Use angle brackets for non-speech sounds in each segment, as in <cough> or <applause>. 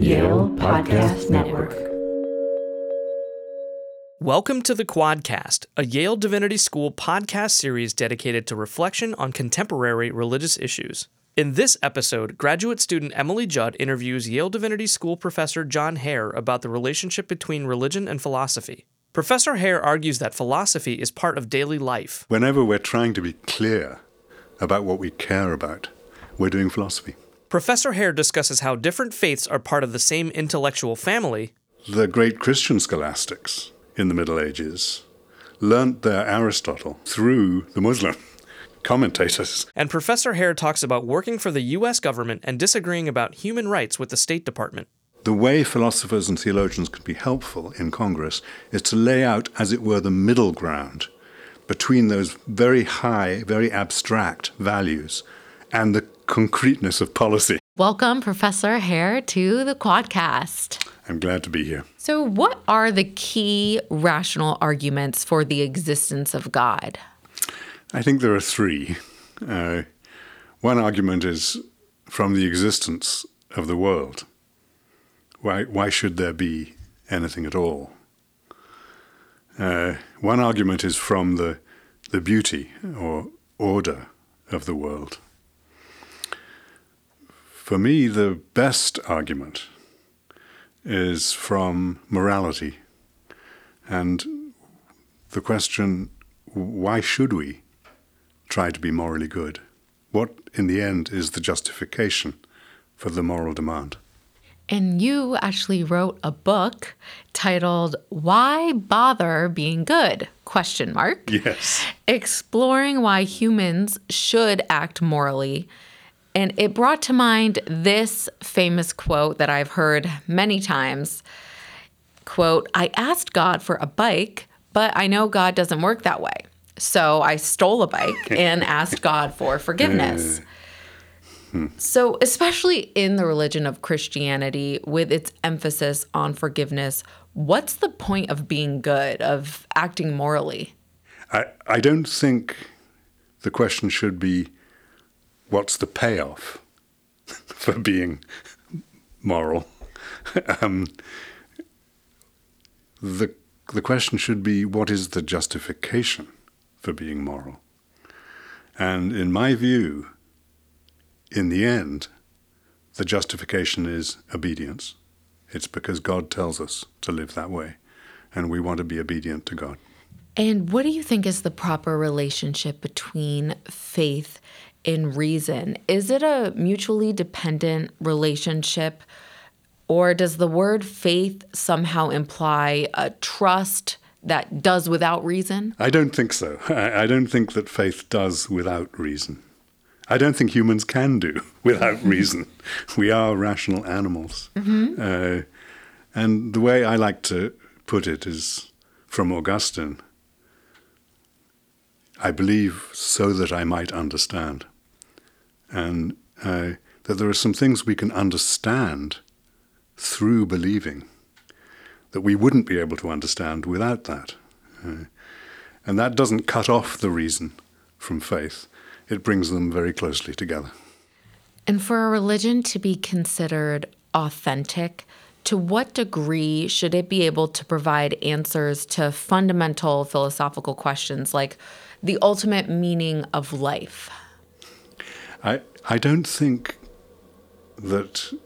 Yale Podcast Network. Welcome to the Quadcast, a Yale Divinity School podcast series dedicated to reflection on contemporary religious issues. In this episode, graduate student Emily Judd interviews Yale Divinity School professor John Hare about the relationship between religion and philosophy. Professor Hare argues that philosophy is part of daily life. Whenever we're trying to be clear about what we care about, we're doing philosophy. Professor Hare discusses how different faiths are part of the same intellectual family. The great Christian scholastics in the Middle Ages learnt their Aristotle through the Muslim <laughs> commentators. And Professor Hare talks about working for the U.S. government and disagreeing about human rights with the State Department. The way philosophers and theologians can be helpful in Congress is to lay out, as it were, the middle ground between those very high, very abstract values and the concreteness of policy. Welcome, Professor Hare, to the Quadcast. I'm glad to be here. So, what are the key rational arguments for the existence of God? I think there are three. Uh, one argument is from the existence of the world. Why, why should there be anything at all? Uh, one argument is from the, the beauty or order of the world. For me, the best argument is from morality and the question why should we try to be morally good? What, in the end, is the justification for the moral demand? And you actually wrote a book titled Why Bother Being Good? question mark. Yes. Exploring why humans should act morally. And it brought to mind this famous quote that I've heard many times. Quote, I asked God for a bike, but I know God doesn't work that way. So I stole a bike <laughs> and asked God for forgiveness. Hmm. So, especially in the religion of Christianity, with its emphasis on forgiveness, what's the point of being good, of acting morally? I, I don't think the question should be what's the payoff <laughs> for being moral? <laughs> um, the, the question should be what is the justification for being moral? And in my view, in the end, the justification is obedience. It's because God tells us to live that way, and we want to be obedient to God. And what do you think is the proper relationship between faith and reason? Is it a mutually dependent relationship, or does the word faith somehow imply a trust that does without reason? I don't think so. I, don't think that faith does without reason. I don't think humans can do <laughs> without <laughs> reason. we are rational animals. Uh, and the way I like to put it is from Augustine I believe so that I might understand. And uh, that there are some things we can understand through believing that we wouldn't be able to understand without that. Uh, and that doesn't cut off the reason from faith, it brings them very closely together. And for a religion to be considered authentic, to what degree should it be able to provide answers to fundamental philosophical questions like the ultimate meaning of life? I, I don't think that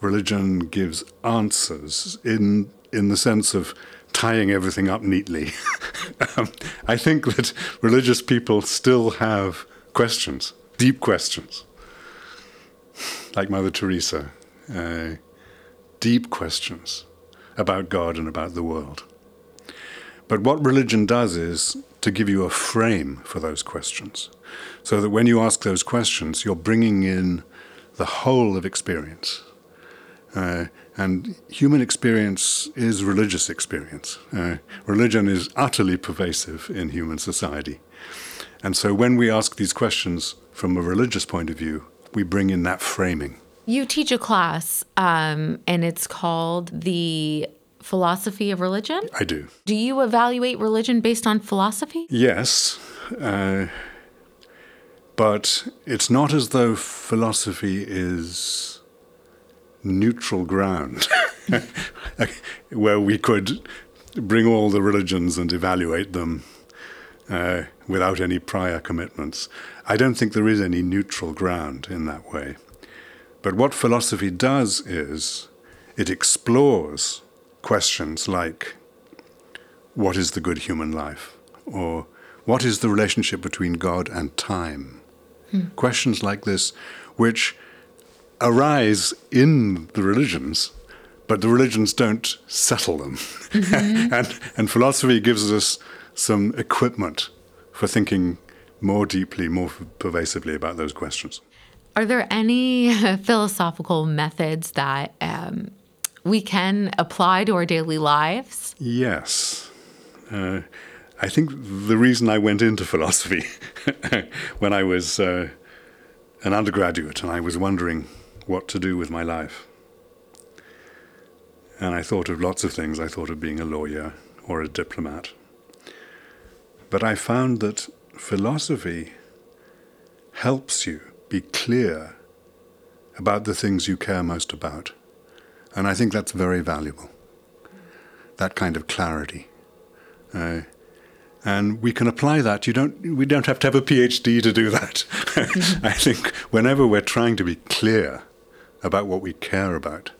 religion gives answers in, in the sense of tying everything up neatly. <laughs> um, I think that religious people still have questions, deep questions, like Mother Teresa, uh, deep questions about God and about the world. But what religion does is to give you a frame for those questions, so that when you ask those questions, you're bringing in the whole of experience. Uh, and human experience is religious experience. Uh, religion is utterly pervasive in human society. And so when we ask these questions from a religious point of view, we bring in that framing. You teach a class, um, and it's called the philosophy of religion. I do. Do you evaluate religion based on philosophy? Yes. Uh, but it's not as though philosophy is neutral ground <laughs> where we could bring all the religions and evaluate them uh, without any prior commitments. I don't think there is any neutral ground in that way. But what philosophy does is it explores questions like what is the good human life? Or what is the relationship between God and time? Hmm. Questions like this, which arise in the religions, but the religions don't settle them. Mm-hmm. <laughs> and, and philosophy gives us some equipment for thinking more deeply, more pervasively about those questions. Are there any <laughs> philosophical methods that um, we can apply to our daily lives? Yes. Uh, I think the reason I went into philosophy <laughs> when I was uh, an undergraduate and I was wondering what to do with my life. And I thought of lots of things. I thought of being a lawyer or a diplomat. But I found that philosophy helps you be clear about the things you care most about. And I think that's very valuable, that kind of clarity. Uh, and we can apply that. You don't, we don't have to have a PhD to do that. <laughs> I think whenever we're trying to be clear about what we care about,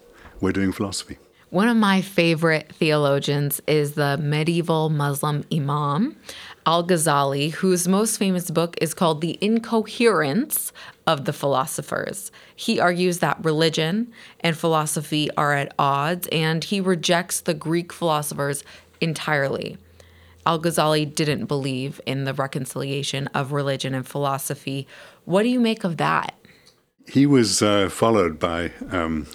we're doing philosophy. One of my favorite theologians is the medieval Muslim Imam Al Ghazali, whose most famous book is called The Incoherence of the Philosophers. He argues that religion and philosophy are at odds, and he rejects the Greek philosophers entirely. Al Ghazali didn't believe in the reconciliation of religion and philosophy. What do you make of that? He was uh, followed by um,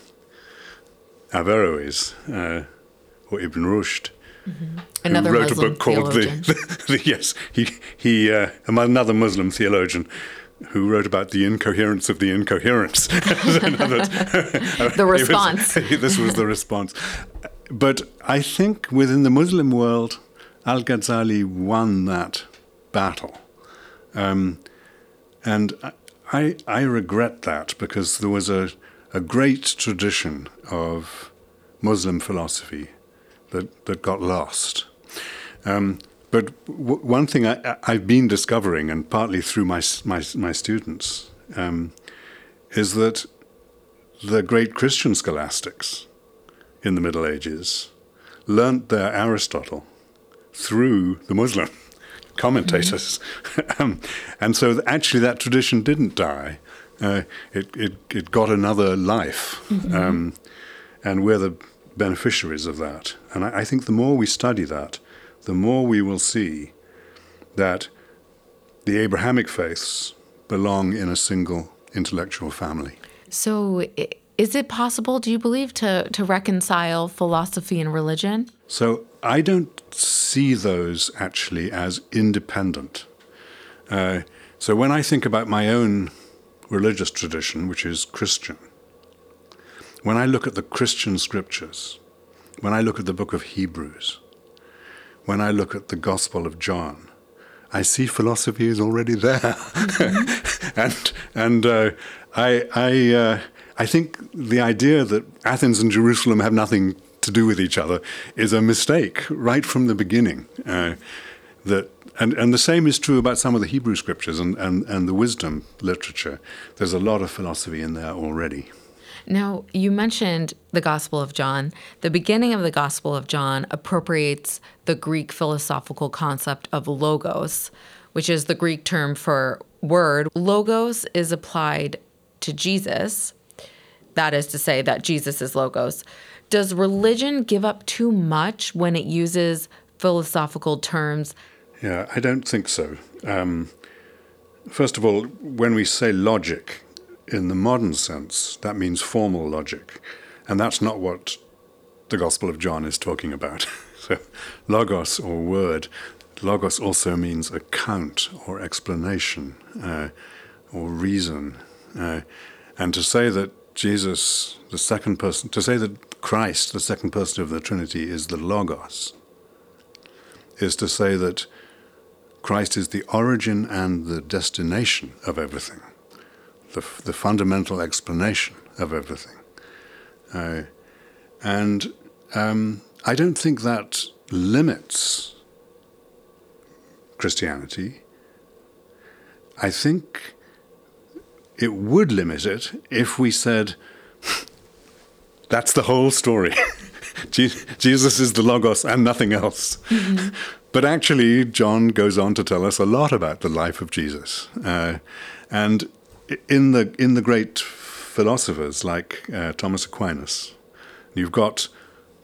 Averroes uh, or Ibn Rushd. Mm-hmm. Another wrote Muslim a book called the, the, <laughs> the, yes he he uh, another Muslim theologian who wrote about the incoherence of the incoherence. <laughs> <laughs> the response. Was, this was the response. But I think within the Muslim world, Al Ghazali won that battle. Um, and I, I regret that because there was a, a great tradition of Muslim philosophy that, that got lost. Um, but w- one thing I, have been discovering, and partly through my, my, my students, um, is that the great Christian scholastics in the Middle Ages learnt their Aristotle through the Muslim commentators. Mm-hmm. <laughs> um, and so actually that tradition didn't die. Uh, it, it, it got another life. Mm-hmm. Um, and we're the beneficiaries of that. And I, I think the more we study that, the more we will see that the Abrahamic faiths belong in a single intellectual family. So, is it possible, do you believe, to, to reconcile philosophy and religion? So, I don't see those actually as independent. Uh, so, when I think about my own religious tradition, which is Christian, when I look at the Christian scriptures, when I look at the book of Hebrews, when I look at the Gospel of John, I see philosophy is already there, mm-hmm. <laughs> and and uh, I I uh, I think the idea that Athens and Jerusalem have nothing to do with each other is a mistake right from the beginning. Uh, that and, and the same is true about some of the Hebrew scriptures and, and, and the wisdom literature. There's a lot of philosophy in there already. Now, you mentioned the Gospel of John. The beginning of the Gospel of John appropriates the Greek philosophical concept of logos, which is the Greek term for word. Logos is applied to Jesus. That is to say, that Jesus is logos. Does religion give up too much when it uses philosophical terms? Yeah, I don't think so. Um, first of all, when we say logic, in the modern sense, that means formal logic. And that's not what the Gospel of John is talking about. <laughs> so, logos or word, logos also means account or explanation uh, or reason. Uh, and to say that Jesus, the second person, to say that Christ, the second person of the Trinity, is the logos, is to say that Christ is the origin and the destination of everything the, the fundamental explanation of everything. Uh, and um, I don't think that limits Christianity. I think it would limit it if we said, <laughs> that's the whole story. <laughs> Jesus is the Logos and nothing else. Mm-hmm. But actually, John goes on to tell us a lot about the life of Jesus. Uh, and in the, in the great philosophers like uh, Thomas Aquinas, you've got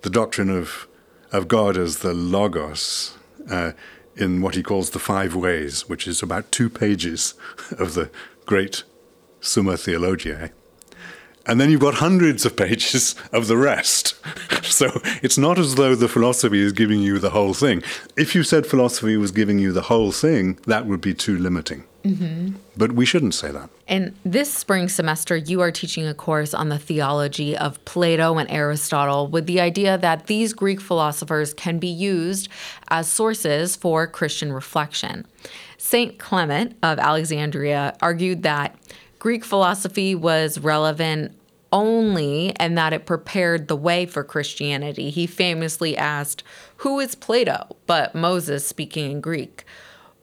the doctrine of, of God as the Logos uh, in what he calls the Five Ways, which is about two pages of the great Summa Theologiae. And then you've got hundreds of pages of the rest. <laughs> so it's not as though the philosophy is giving you the whole thing. If you said philosophy was giving you the whole thing, that would be too limiting. Mm-hmm. But we shouldn't say that. And this spring semester, you are teaching a course on the theology of Plato and Aristotle with the idea that these Greek philosophers can be used as sources for Christian reflection. St. Clement of Alexandria argued that Greek philosophy was relevant only and that it prepared the way for Christianity. He famously asked, Who is Plato? but Moses speaking in Greek.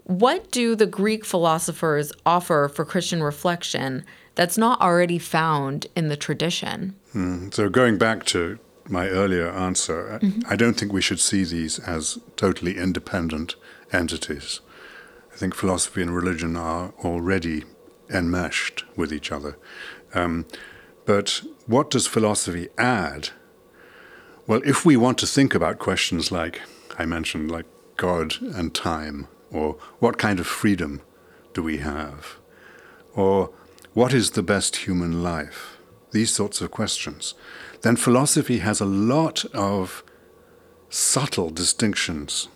What do the Greek philosophers offer for Christian reflection that's not already found in the tradition? Hmm. So, going back to my earlier answer, mm-hmm. I don't think we should see these as totally independent entities. I think philosophy and religion are already enmeshed with each other. Um, but what does philosophy add? Well, if we want to think about questions like I mentioned, like God and time, or what kind of freedom do we have, or what is the best human life, these sorts of questions, then philosophy has a lot of subtle distinctions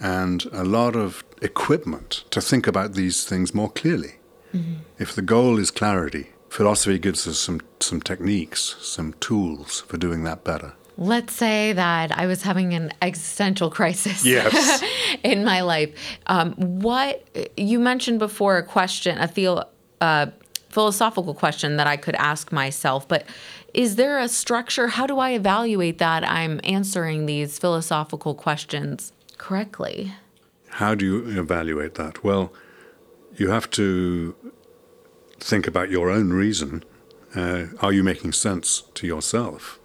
and a lot of equipment to think about these things more clearly. Mm-hmm. If the goal is clarity, philosophy gives us some, some techniques, some tools for doing that better. Let's say that I was having an existential crisis yes. <laughs> in my life. Um, what you mentioned before a question, a theo, uh, philosophical question that I could ask myself, but is there a structure? How do I evaluate that I'm answering these philosophical questions correctly? How do you evaluate that? Well, you have to think about your own reason. Uh, are you making sense to yourself?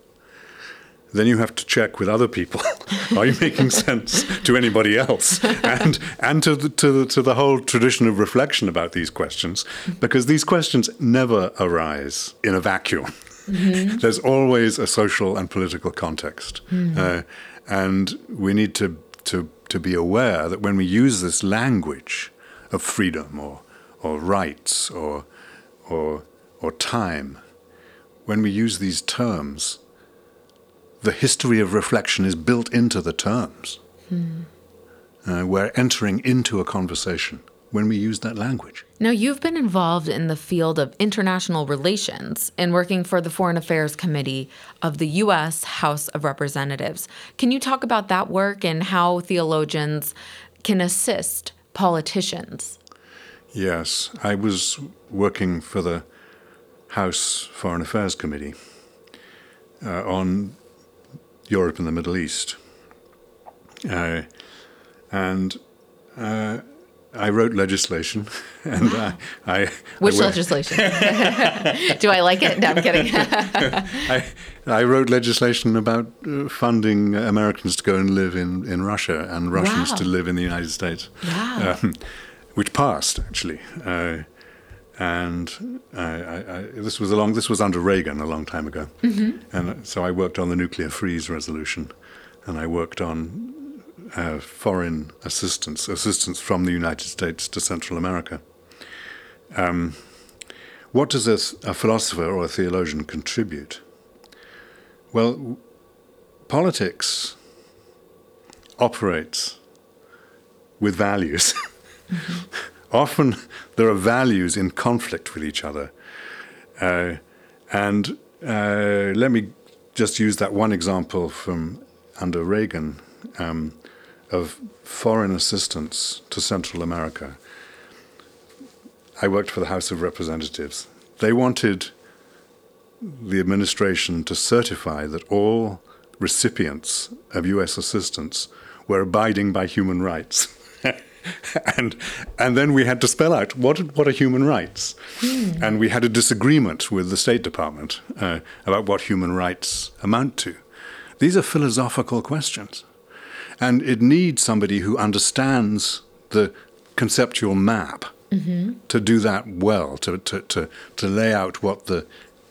Then you have to check with other people. <laughs> are you making sense to anybody else? And and to the, to the, to the whole tradition of reflection about these questions, because these questions never arise in a vacuum. Mm-hmm. <laughs> There's always a social and political context, mm-hmm. uh, and we need to to to be aware that when we use this language of freedom or, or rights or, or, or time, when we use these terms, the history of reflection is built into the terms. Hmm. Uh, we're entering into a conversation when we use that language. Now, you've been involved in the field of international relations and working for the Foreign Affairs Committee of the U.S. House of Representatives. Can you talk about that work and how theologians can assist politicians? Yes, I was working for the House Foreign Affairs Committee uh, on Europe and the Middle East. Uh, and uh, I wrote legislation, <laughs> and I, I which I legislation? <laughs> Do I like it? No, I'm kidding. <laughs> I, I wrote legislation about uh, funding Americans to go and live in, in Russia and Russians wow. to live in the United States, wow. um, which passed actually. Uh, and I, this was along. This was under Reagan a long time ago, mm-hmm. and so I worked on the nuclear freeze resolution, and I worked on uh, foreign assistance, assistance from the United States to Central America. Um, what does a, a, philosopher or a theologian contribute? Well, politics operates with values. <laughs> <laughs> Often there are values in conflict with each other. Uh, and uh, let me just use that one example from under Reagan. Um, of foreign assistance to Central America. I worked for the House of Representatives. They wanted the administration to certify that all recipients of US assistance were abiding by human rights. <laughs> <laughs> and and then we had to spell out what what are human rights, and we had a disagreement with the State Department uh, about what human rights amount to. These are philosophical questions, and it needs somebody who understands the conceptual map to do that well, to, to, to, to lay out what the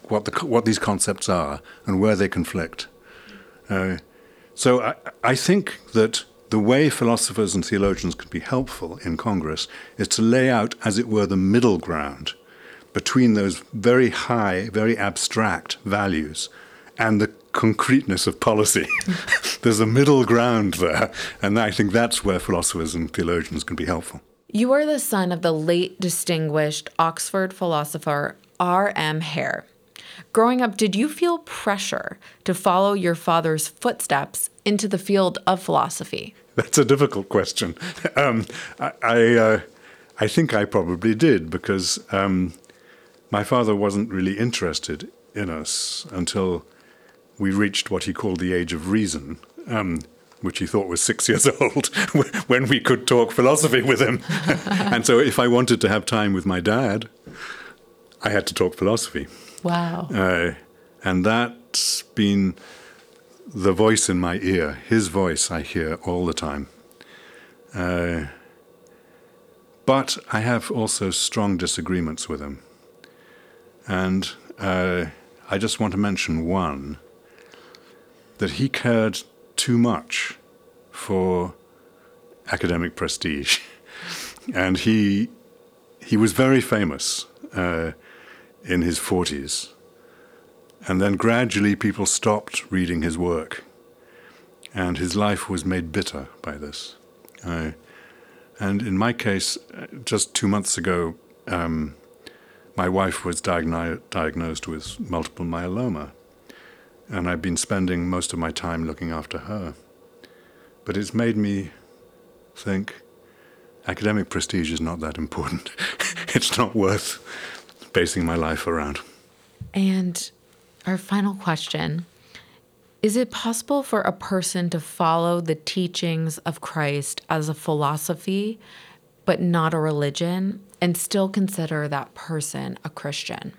what the what these concepts are and where they conflict. Uh, so I, I think that the way philosophers and theologians can be helpful in Congress is to lay out, as it were, the middle ground between those very high, very abstract values and the concreteness of policy. <laughs> There's a middle ground there, and I think that's where philosophers and theologians can be helpful. You are the son of the late distinguished Oxford philosopher R.M. Hare. Growing up, did you feel pressure to follow your father's footsteps into the field of philosophy? That's a difficult question. <laughs> Um, I, I, uh, I think I probably did because um, my father wasn't really interested in us until we reached what he called the age of reason, um, which he thought was six <laughs> years old, <laughs> when we could talk philosophy with him. and so if I wanted to have time with my dad, I had to talk philosophy. Wow. Uh, and that's been the voice in my ear. His voice I hear all the time. Uh, but I have also strong disagreements with him. And uh, I just want to mention one that he cared too much for academic prestige. <laughs> and he, he was very famous uh, in his 40s. And then gradually people stopped reading his work. And his life was made bitter by this. And in my case, uh, just two months ago, um, my wife was diagno- diagnosed with multiple myeloma. And I've been spending most of my time looking after her. But it's made me think academic prestige is not that important. <laughs> it's not worth basing my life around. And our final question Is it possible for a person to follow the teachings of Christ as a philosophy, but not a religion, and still consider that person a Christian?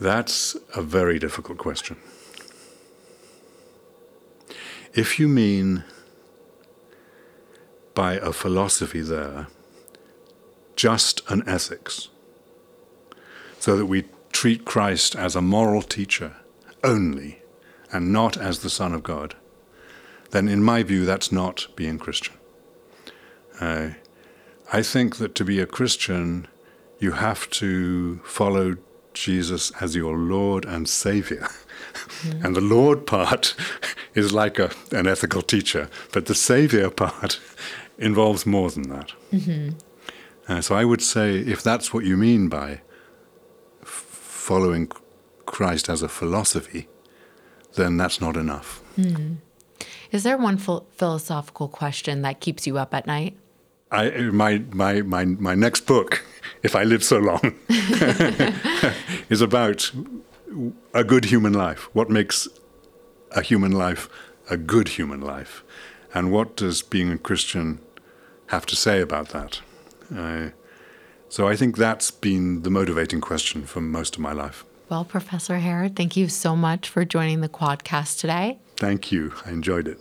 That's a very difficult question. If you mean by a philosophy there just an ethics, so that we treat Christ as a moral teacher only and not as the Son of God, then in my view, that's not being Christian. Uh, I think that to be a Christian, you have to follow Jesus as your Lord and Savior. Mm-hmm. And the Lord part is like a, an ethical teacher, but the Savior part involves more than that. Mm-hmm. Uh, so I would say, if that's what you mean by following Christ as a philosophy, then that's not enough. Mm. Is there one ph- philosophical question that keeps you up at night? I, my, my, my, my next book, <laughs> if I live so long, <laughs> is about a good human life. What makes a human life a good human life? And what does being a Christian have to say about that? Uh, so I think that's been the motivating question for most of my life. Well, Professor Hare, thank you so much for joining the Quadcast today. Thank you. I enjoyed it.